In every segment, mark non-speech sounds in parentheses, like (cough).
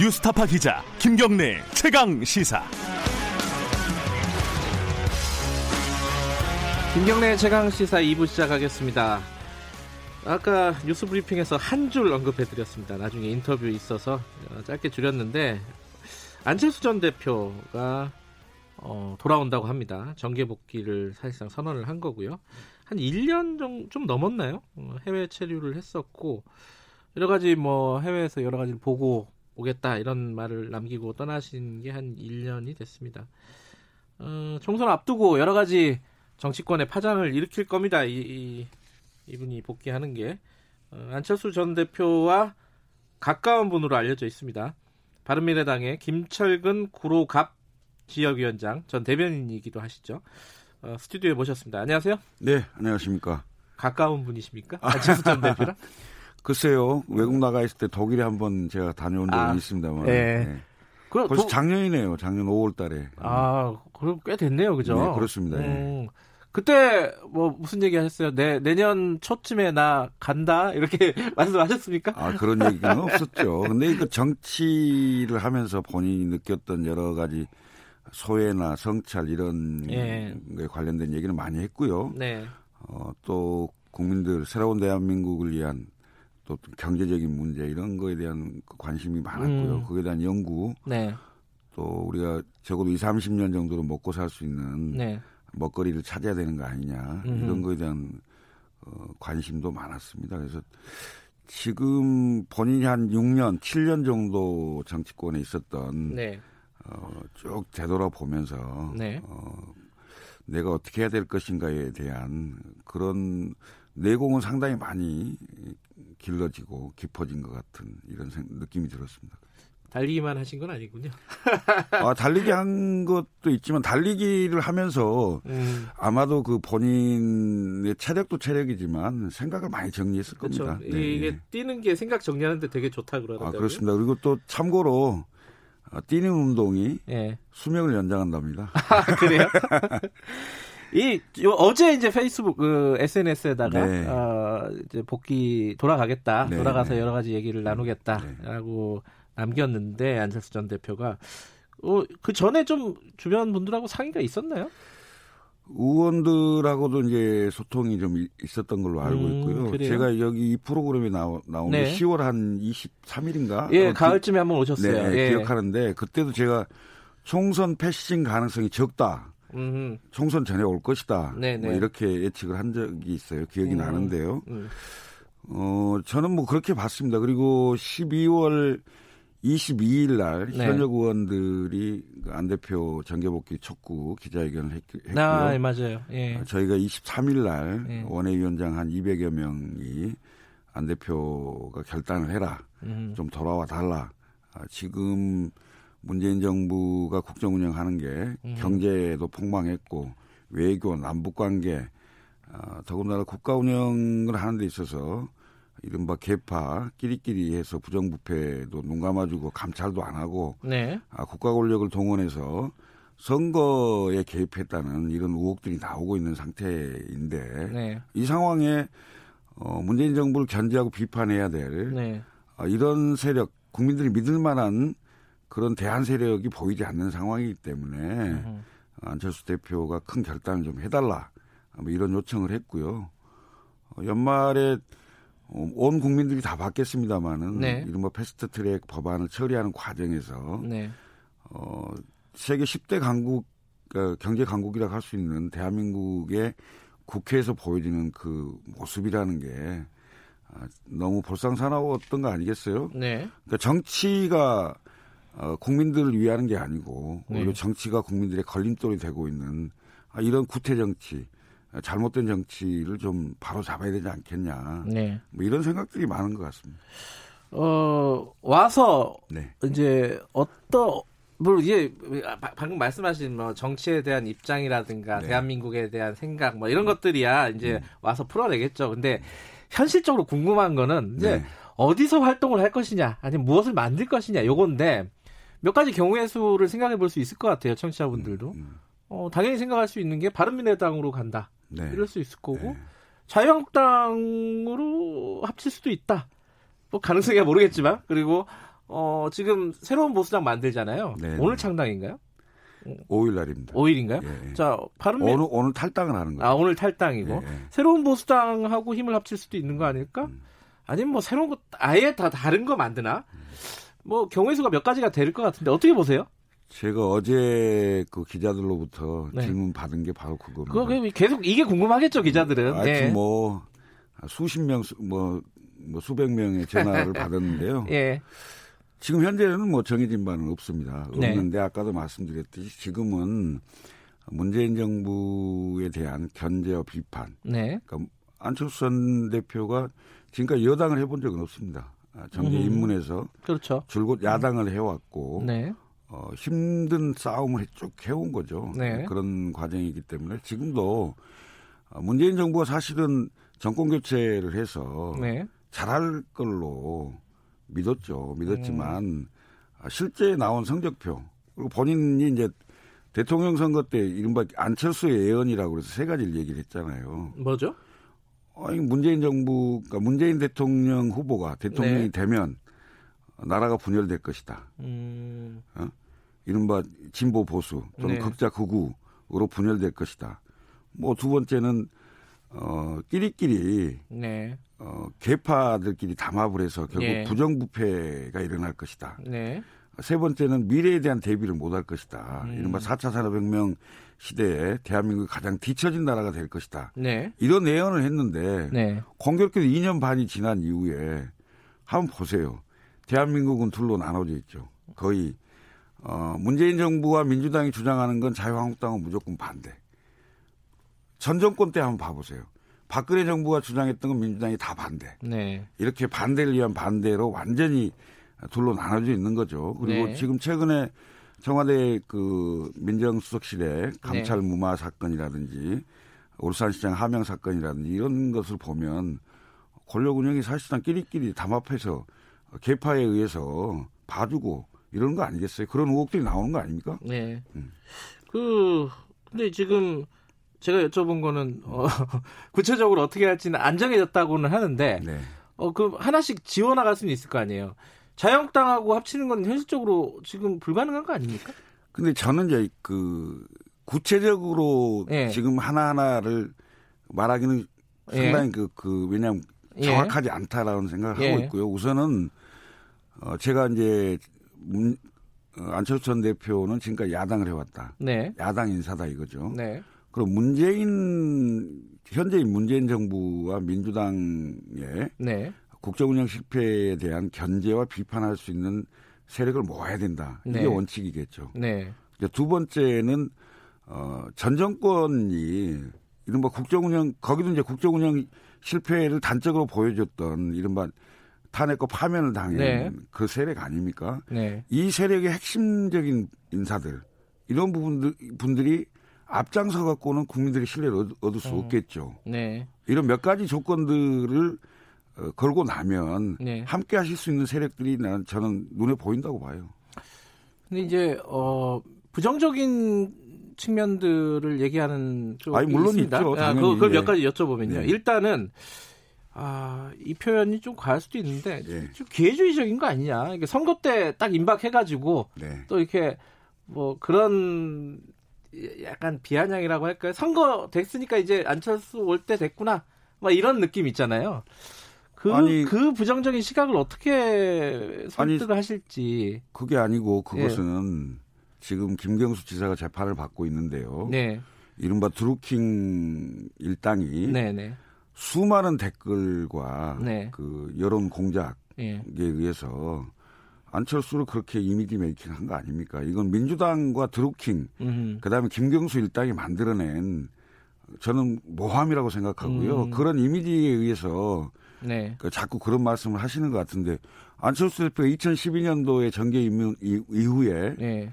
뉴스타파 기자 김경래 최강 시사. 김경래 최강 시사 2부 시작하겠습니다. 아까 뉴스 브리핑에서 한 줄 언급해드렸습니다. 나중에 인터뷰 있어서 어, 짧게 줄였는데 안철수 전 대표가 어, 돌아온다고 합니다. 정계 복귀를 사실상 선언을 한 거고요. 한 1년 정도 좀 넘었나요? 어, 해외 체류를 했었고 여러 가지 뭐 해외에서 여러 가지를 보고 오겠다 이런 말을 남기고 떠나신 게 한 1년이 됐습니다. 어, 총선 앞두고 여러 가지 정치권의 파장을 일으킬 겁니다. 이, 이 이분이 복귀하는 게 어, 안철수 전 대표와 가까운 분으로 알려져 있습니다. 바른미래당의 김철근 구로갑 지역위원장 전 대변인이기도 하시죠. 어, 스튜디오에 모셨습니다. 안녕하세요. 네, 안녕하십니까. 가까운 분이십니까? (laughs) 안철수 전 대표랑? 글쎄요, 외국 나가 있을 때 독일에 한번 제가 다녀온 적은 아, 있습니다만. 네. 네. 그, 벌써 도- 작년이네요. 작년 5월 달에. 아, 그럼 꽤 됐네요, 그죠? 네, 그렇습니다. 예. 음, 그때 뭐 무슨 얘기 하셨어요? 내 내년 초쯤에 나 간다 이렇게 (laughs) 말씀하셨습니까? 아, 그런 얘기는 없었죠. 근데 그 정치를 하면서 본인이 느꼈던 여러 가지 소외나 성찰 이런 예. 거에 관련된 얘기는 많이 했고요. 네, 어, 또 국민들 새로운 대한민국을 위한 또 경제적인 문제 이런 거에 대한 그 관심이 많았고요. 음. 거기에 대한 연구 네, 또 우리가 적어도 2, 30년 정도로 먹고 살 수 있는 네, 먹거리를 찾아야 되는 거 아니냐 음흠. 이런 거에 대한 어, 관심도 많았습니다. 그래서 지금 본인이 한 6년, 7년 정도 정치권에 있었던 네, 어, 쭉 되돌아보면서 네. 어, 내가 어떻게 해야 될 것인가에 대한 그런 내공은 상당히 많이 길러지고 깊어진 것 같은 이런 생- 느낌이 들었습니다. 달리기만 하신 건 아니군요. (laughs) 아, 달리기 한 것도 있지만 달리기를 하면서 음, 아마도 그 본인의 체력도 체력이지만 생각을 많이 정리했을 그렇죠. 겁니다. 네, 이게 네. 뛰는 게 생각 정리하는데 되게 좋다 아, 그러더라고요. 그렇습니다. 그리고 또 참고로 어, 뛰는 운동이 예. 수명을 연장한답니다. (laughs) 아, 그래요? (laughs) 이 요, 어제 이제 페이스북 그 SNS에다가 네. 어, 이제 복귀 돌아가겠다. 네, 돌아가서 네. 여러 가지 얘기를 나누겠다라고 남겼는데 안철수 전 대표가 어, 그 전에 좀 주변 분들하고 상의가 있었나요? 의원들하고도 이제 소통이 좀 이- 있었던 걸로 알고 음, 있고요. 그래요? 제가 여기 이 프로그램에 나오, 나온 네. 게 10월 한 23일인가? 예, 가을쯤에 한번 오셨어요. 아, 네, 예. 기억하는데 그때도 제가 총선 패싱 가능성이 적다. 음, 총선 전에 올 것이다. 네, 뭐 네. 이렇게 예측을 한 적이 있어요. 기억이 음. 나는데요. 음. 어, 저는 뭐 그렇게 봤습니다. 그리고 12월 22일 날 네. 현역 의원들이 그안 대표 정계복귀 촉구 기자회견을 했, 고요 아, 예, 맞아요. 예. 저희가 23일 날 네. 원외위원장 한 200여 명이 안 대표가 결단을 해라. 음. 좀 돌아와 달라. 아, 지금 문재인 정부가 국정 운영하는 게 음. 경제도 폭망했고 외교, 남북 관계, 아, 더군다나 국가 운영을 하는 데 있어서 이른바 개파 끼리끼리 해서 부정부패도 눈 감아주고 감찰도 안 하고 네. 아, 국가 권력을 동원해서 선거에 개입했다는 이런 의혹들이 나오고 있는 상태인데 네. 이 상황에 어, 문재인 정부를 견제하고 비판해야 될 네. 아, 이런 세력 국민들이 믿을 만한 그런 대한 세력이 보이지 않는 상황이기 때문에 음. 안철수 대표가 큰 결단을 좀 해달라 뭐 이런 요청을 했고요. 어, 연말에 어, 온 국민들이 다 받겠습니다마는 네. 이른바 패스트트랙 법안을 처리하는 과정에서 네. 어, 세계 10대 강국 어, 경제 강국이라고 할 수 있는 대한민국의 국회에서 보여지는 그 모습이라는 게 아, 너무 볼상사나웠던 거 아니겠어요? 네. 그러니까 정치가 어, 국민들을 위하는 게 아니고 네. 오히려 정치가 국민들의 걸림돌이 되고 있는 아, 이런 구태 정치, 아, 잘못된 정치를 좀 바로 잡아야 되지 않겠냐. 네. 뭐 이런 생각들이 많은 것 같습니다. 어, 와서 네. 이제 어떤 뭐 이게 바- 방금 말씀하신 뭐 정치에 대한 입장이라든가 네. 음. 대한민국에 대한 생각 뭐 이런 것들이야 이제 와서 풀어내겠죠. 근데 현실적으로 궁금한 거는 이제 네. 어디서 활동을 할 것이냐 아니면 무엇을 만들 것이냐 요건데 몇 가지 경우의 수를 생각해 볼 수 있을 것 같아요 청취자분들도 음, 어, 당연히 생각할 수 있는 게 바른미래당으로 간다 네. 이럴 수 있을 거고 네. 자유한국당으로 합칠 수도 있다. 뭐 가능성이야 모르겠지만 그리고 어, 지금 새로운 보수당 만들잖아요. 네, 오늘 네. 창당인가요? 5일 날입니다. 5일인가요? 예, 예. 자, 바른미 오늘 오늘 탈당을 하는 거예요. 아, 오늘 탈당이고 예, 예. 새로운 보수당하고 힘을 합칠 수도 있는 거 아닐까? 음. 아니면 뭐 새로운 거 아예 다 다른 거 만드나? 뭐 경우의 수가 몇 가지가 될 것 같은데 어떻게 보세요? 제가 어제 그 기자들로부터 네. 질문 받은 게 바로 그겁니다. 그거 계속 이게 궁금하겠죠 기자들은. 하여튼 예. 뭐 수십 명, 수- 뭐, 뭐 수백 명의 전화를 (laughs) 받았는데요. 예. 지금 현재는 뭐 정해진 바는 없습니다. 네. 없는데 아까도 말씀드렸듯이 지금은 문재인 정부에 대한 견제와 비판. 네. 그러니까 안철수 전 대표가 지금까지 여당을 해본 적은 없습니다. 아, 정계 음. 입문해서 그렇죠. 줄곧 야당을 해왔고 네. 어, 힘든 싸움을 쭉 해온 거죠. 네. 그런 과정이기 때문에 지금도 어, 문재인 정부가 사실은 정권 교체를 해서 네. 잘할 걸로 믿었죠. 믿었지만 음. 아, 실제 나온 성적표 그리고 본인이 이제 대통령 선거 때 이른바 안철수의 예언이라고 그래서 세 가지를 얘기를 했잖아요. 뭐죠? 아니 문재인 정부, 그러니까 문재인 대통령 후보가 대통령이 네. 되면 나라가 분열될 것이다. 음. 이른바 진보 보수 또는 네. 극자 극우로 분열될 것이다. 뭐 두 번째는 어 끼리끼리 네. 어 개파들끼리 담합을 해서 결국 예. 부정부패가 일어날 것이다. 네. 세 번째는 미래에 대한 대비를 못할 것이다. 음. 이른바 4차 산업혁명 시대에 대한민국이 가장 뒤처진 나라가 될 것이다. 네. 이런 예언을 했는데 네. 공교롭게도 2년 반이 지난 이후에 한번 보세요. 대한민국은 둘로 나눠져 있죠. 거의 어, 문재인 정부와 민주당이 주장하는 건 자유한국당은 무조건 반대. 전 정권 때 한번 봐보세요. 박근혜 정부가 주장했던 건 민주당이 다 반대. 네. 이렇게 반대를 위한 반대로 완전히 둘로 나눠져 있는 거죠. 그리고 네. 지금 최근에 청와대 그 민정수석실의 감찰 무마 사건이라든지 울산시장 하명 사건이라든지 이런 것을 보면 권력 운영이 사실상 끼리끼리 담합해서 개파에 의해서 봐주고 이러는 거 아니겠어요? 그런 의혹들이 나오는 거 아닙니까? 네. 음. 그 근데 지금 제가 여쭤본 거는 어, (laughs) 구체적으로 어떻게 할지는 안 정해졌다고는 하는데 네. 어그 하나씩 지워 나갈 수는 있을 거 아니에요. 자유한국당하고 합치는 건 현실적으로 지금 불가능한 거 아닙니까? 근데 저는 이제 그 구체적으로 예. 지금 하나하나를 말하기는 상당히 그, 그, 왜냐하면 예. 정확하지 않다라는 생각을 예. 하고 있고요. 우선은, 어, 제가 이제, 문, 어, 안철수 전 대표는 지금까지 야당을 해왔다. 네. 야당 인사다 이거죠. 네. 그럼 문재인, 현재인 문재인 정부와 민주당의 네. 국정운영 실패에 대한 견제와 비판할 수 있는 세력을 모아야 된다. 이게 네. 원칙이겠죠. 네. 두 번째는 어, 전 정권이 이른바 국정운영 거기도 이제 국정운영 실패를 단적으로 보여줬던 이른바 탄핵과 파면을 당한 네. 그 세력 아닙니까? 네. 이 세력의 핵심적인 인사들 이런 부분들 분들이 앞장서 갖고는 국민들의 신뢰를 얻- 얻을 수 음. 없겠죠. 네. 이런 몇 가지 조건들을 어, 걸고 나면 네. 함께 하실 수 있는 세력들이 나는 저는 눈에 보인다고 봐요. 근데 이제 어 부정적인 측면들을 얘기하는 쪽이 아니, 물론 있습니다. 있죠, 아. 그- 그걸 몇 예. 가지 여쭤보면요. 네. 일단은 아, 이 표현이 좀 과할 수도 있는데 예. 좀 기회주의적인 거 아니냐. 이게 선거 때 딱 임박해가지고 네. 또 이렇게 뭐 그런 약간 비아냥이라고 할까요? 선거 됐으니까 이제 안철수 올 때 됐구나. 막 이런 느낌 있잖아요. 그, 아니- 그 부정적인 시각을 어떻게 설득을 하실지. 그게 아니고 그것은 지금 김경수 지사가 재판을 받고 있는데요. 네. 이른바 드루킹 일당이 네 네. 수많은 댓글과 네. 그 여론 공작에 예. 의해서 안철수를 그렇게 이미지 메이킹 한 거 아닙니까? 이건 민주당과 드루킹, 음. 그 다음에 김경수 일당이 만들어낸 저는 모함이라고 생각하고요. 음. 그런 이미지에 의해서 네. 그 자꾸 그런 말씀을 하시는 것 같은데 안철수 대표가 2012년도에 정계 입문 이- 이후에 네.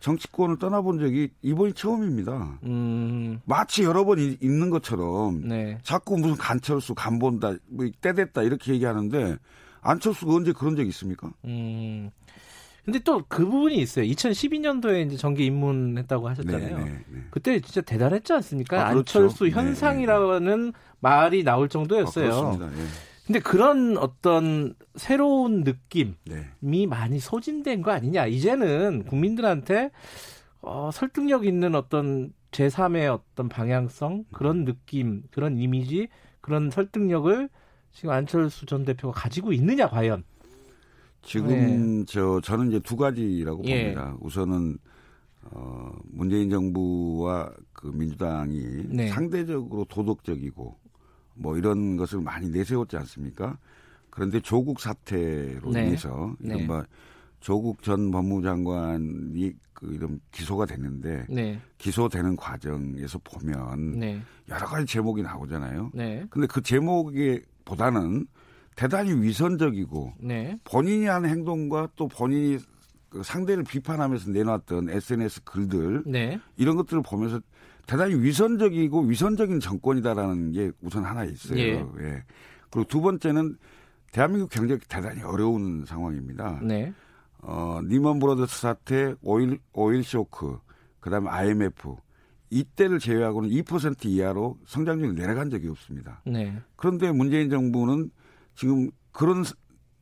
정치권을 떠나본 적이 이번이 처음입니다. 음. 마치 여러 번 이- 있는 것처럼 네. 자꾸 무슨 간철수 간본다 뭐 때됐다 이렇게 얘기하는데 안철수가 언제 그런 적 있습니까? 음. 근데 또 그 부분이 있어요. 2012년도에 이제 정계 입문했다고 하셨잖아요. 네, 네. 그때 진짜 대단했지 않습니까? 아, 그렇죠. 안철수 네, 현상이라는 말이 나올 정도였어요. 아, 그렇습니다. 예. 근데 그런 어떤 새로운 느낌이 네. 많이 소진된 거 아니냐. 이제는 국민들한테 어, 설득력 있는 어떤 제3의 어떤 방향성, 그런 느낌, 그런 이미지, 그런 설득력을 지금 안철수 전 대표가 가지고 있느냐, 과연. 지금 네. 저 저는 이제 두 가지라고 예. 봅니다. 우선은 어 문재인 정부와 그 민주당이 네. 상대적으로 도덕적이고 뭐 이런 것을 많이 내세웠지 않습니까? 그런데 조국 사태로 네. 인해서 네. 이른바 조국 전 법무장관이 그 이런 기소가 됐는데 네, 기소되는 과정에서 보면 네, 여러 가지 제목이 나오잖아요. 네, 근데 그 제목에 보다는 대단히 위선적이고 네, 본인이 한 행동과 또 본인이 그 상대를 비판하면서 내놨던 SNS 글들 네, 이런 것들을 보면서 대단히 위선적이고 위선적인 정권이다라는 게 우선 하나 있어요. 예. 예. 그리고 두 번째는 대한민국 경제가 대단히 어려운 상황입니다. 네, 어, 니먼 브로더스 사태, 오일, 오일 쇼크, 그 다음에 IMF, 이때를 제외하고는 2% 이하로 성장률이 내려간 적이 없습니다. 네, 그런데 문재인 정부는 지금 그런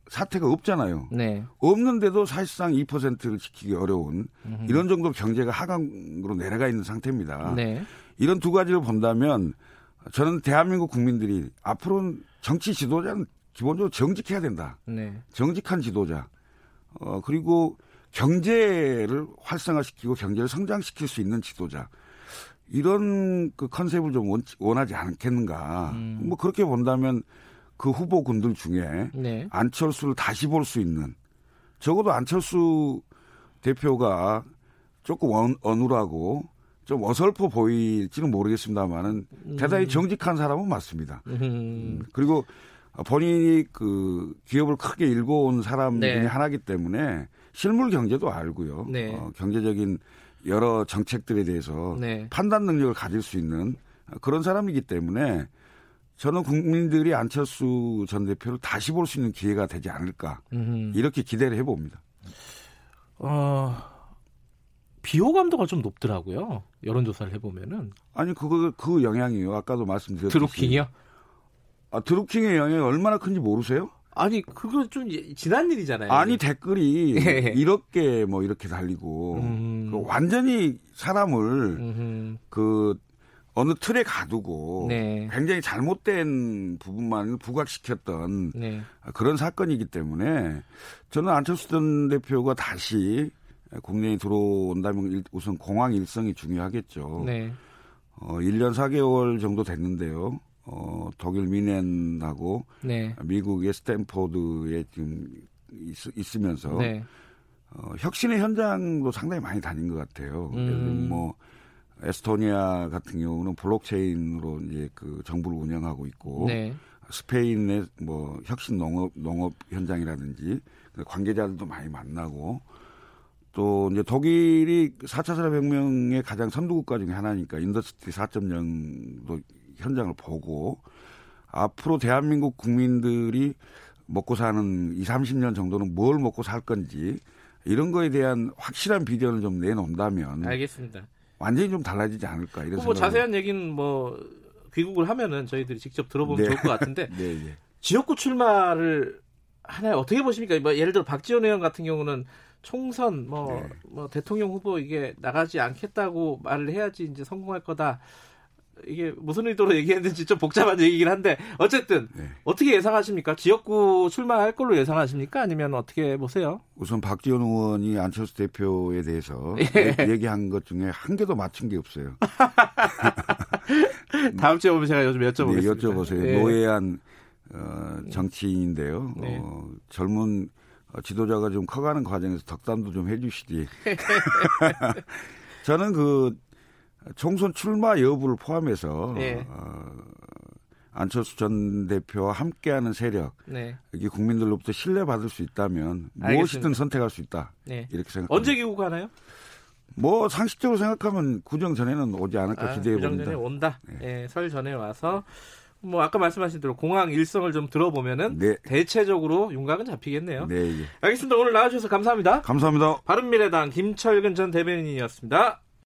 사- 사태가 없잖아요. 네, 없는데도 사실상 2%를 지키기 어려운 음흠. 이런 정도 경제가 하강으로 내려가 있는 상태입니다. 네, 이런 두 가지를 본다면 저는 대한민국 국민들이 앞으로는 정치 지도자는 기본적으로 정직해야 된다. 네, 정직한 지도자. 어, 그리고 경제를 활성화시키고 경제를 성장시킬 수 있는 지도자. 이런 그 컨셉을 좀 원, 원하지 않겠는가. 음. 뭐 그렇게 본다면 그 후보군들 중에 네, 안철수를 다시 볼 수 있는 적어도 안철수 대표가 조금 원- 어눌하고 좀 어설퍼 보일지는 모르겠습니다만은 대단히 정직한 사람은 맞습니다. 음, 그리고 본인이 그 기업을 크게 일궈온 사람 네. 중에 하나이기 때문에 실물 경제도 알고요. 네. 어, 경제적인 여러 정책들에 대해서 네, 판단 능력을 가질 수 있는 그런 사람이기 때문에 저는 국민들이 안철수 전 대표를 다시 볼 수 있는 기회가 되지 않을까 음, 이렇게 기대를 해봅니다. 어, 비호감도가 좀 높더라고요. 여론조사를 해보면은 아니 그거 그 영향이요. 아까도 말씀드렸듯이 드루킹이요. 아, 드루킹의 영향이 얼마나 큰지 모르세요? 아니 그거 좀 예- 지난 일이잖아요. 아니 댓글이 (laughs) 예. 이렇게 뭐 이렇게 달리고 음. 그 완전히 사람을 음, 그 어느 틀에 가두고 네. 굉장히 잘못된 부분만 부각시켰던 네, 그런 사건이기 때문에 저는 안철수 전 대표가 다시 국내에 들어온다면 일- 우선 공항 일성이 중요하겠죠. 네, 어, 1년 4개월 정도 됐는데요. 어, 독일 미넨하고 네, 미국의 스탠포드에 지금 있, 으면서 네, 어, 혁신의 현장도 상당히 많이 다닌 것 같아요. 음. 예를 들면 뭐 에스토니아 같은 경우는 블록체인으로 이제 그 정부를 운영하고 있고 네, 스페인의 뭐 혁신 농업 농업 현장이라든지 그 관계자들도 많이 만나고 또 이제 독일이 4차 산업혁명의 가장 선두국가 중에 하나니까 Industry 4.0도 현장을 보고 앞으로 대한민국 국민들이 먹고 사는 2, 30년 정도는 뭘 먹고 살 건지 이런 거에 대한 확실한 비전을 좀 내놓는다면 알겠습니다. 완전히 좀 달라지지 않을까 이런 그뭐 생각을- 자세한 얘기는 뭐 귀국을 하면은 저희들이 직접 들어보면 네. 좋을 것 같은데 (laughs) 네, 네. 지역구 출마를 하나요? 어떻게 보십니까? 뭐 예를 들어 박지원 의원 같은 경우는 총선 뭐, 네. 뭐 대통령 후보 이게 나가지 않겠다고 말을 해야지 이제 성공할 거다. 이게 무슨 의도로 얘기했는지 좀 복잡한 얘기긴 한데 어쨌든 네. 어떻게 예상하십니까? 지역구 출마할 걸로 예상하십니까? 아니면 어떻게 보세요? 우선 박지원 의원이 안철수 대표에 대해서 (laughs) 예. 얘- 얘기한 것 중에 한 개도 맞춘 게 없어요. (laughs) 다음 주에 오면 제가 요즘 네, 여쭤보겠습니다. 여쭤보세요. 예. 노예한 어, 정치인인데요. 네. 어, 젊은 어, 지도자가 좀 커가는 과정에서 덕담도 좀 해주시지. (laughs) 저는 그 총선 출마 여부를 포함해서 예. 어, 안철수 전 대표와 함께하는 세력, 네. 이게 국민들로부터 신뢰받을 수 있다면 알겠습니다. 무엇이든 선택할 수 있다. 네. 이렇게 생각합니다. 언제 귀국하나요? 뭐 상식적으로 생각하면 구정 전에는 오지 않을까 아, 기대해 구정 봅니다. 전에 온다. 예, 설 전에 와서 뭐 아까 말씀하신 대로 공항 일성을 좀 들어보면은 네. 대체적으로 윤곽은 잡히겠네요. 네, 예. 알겠습니다. 오늘 나와주셔서 감사합니다. 감사합니다. 바른미래당 김철근 전 대변인이었습니다.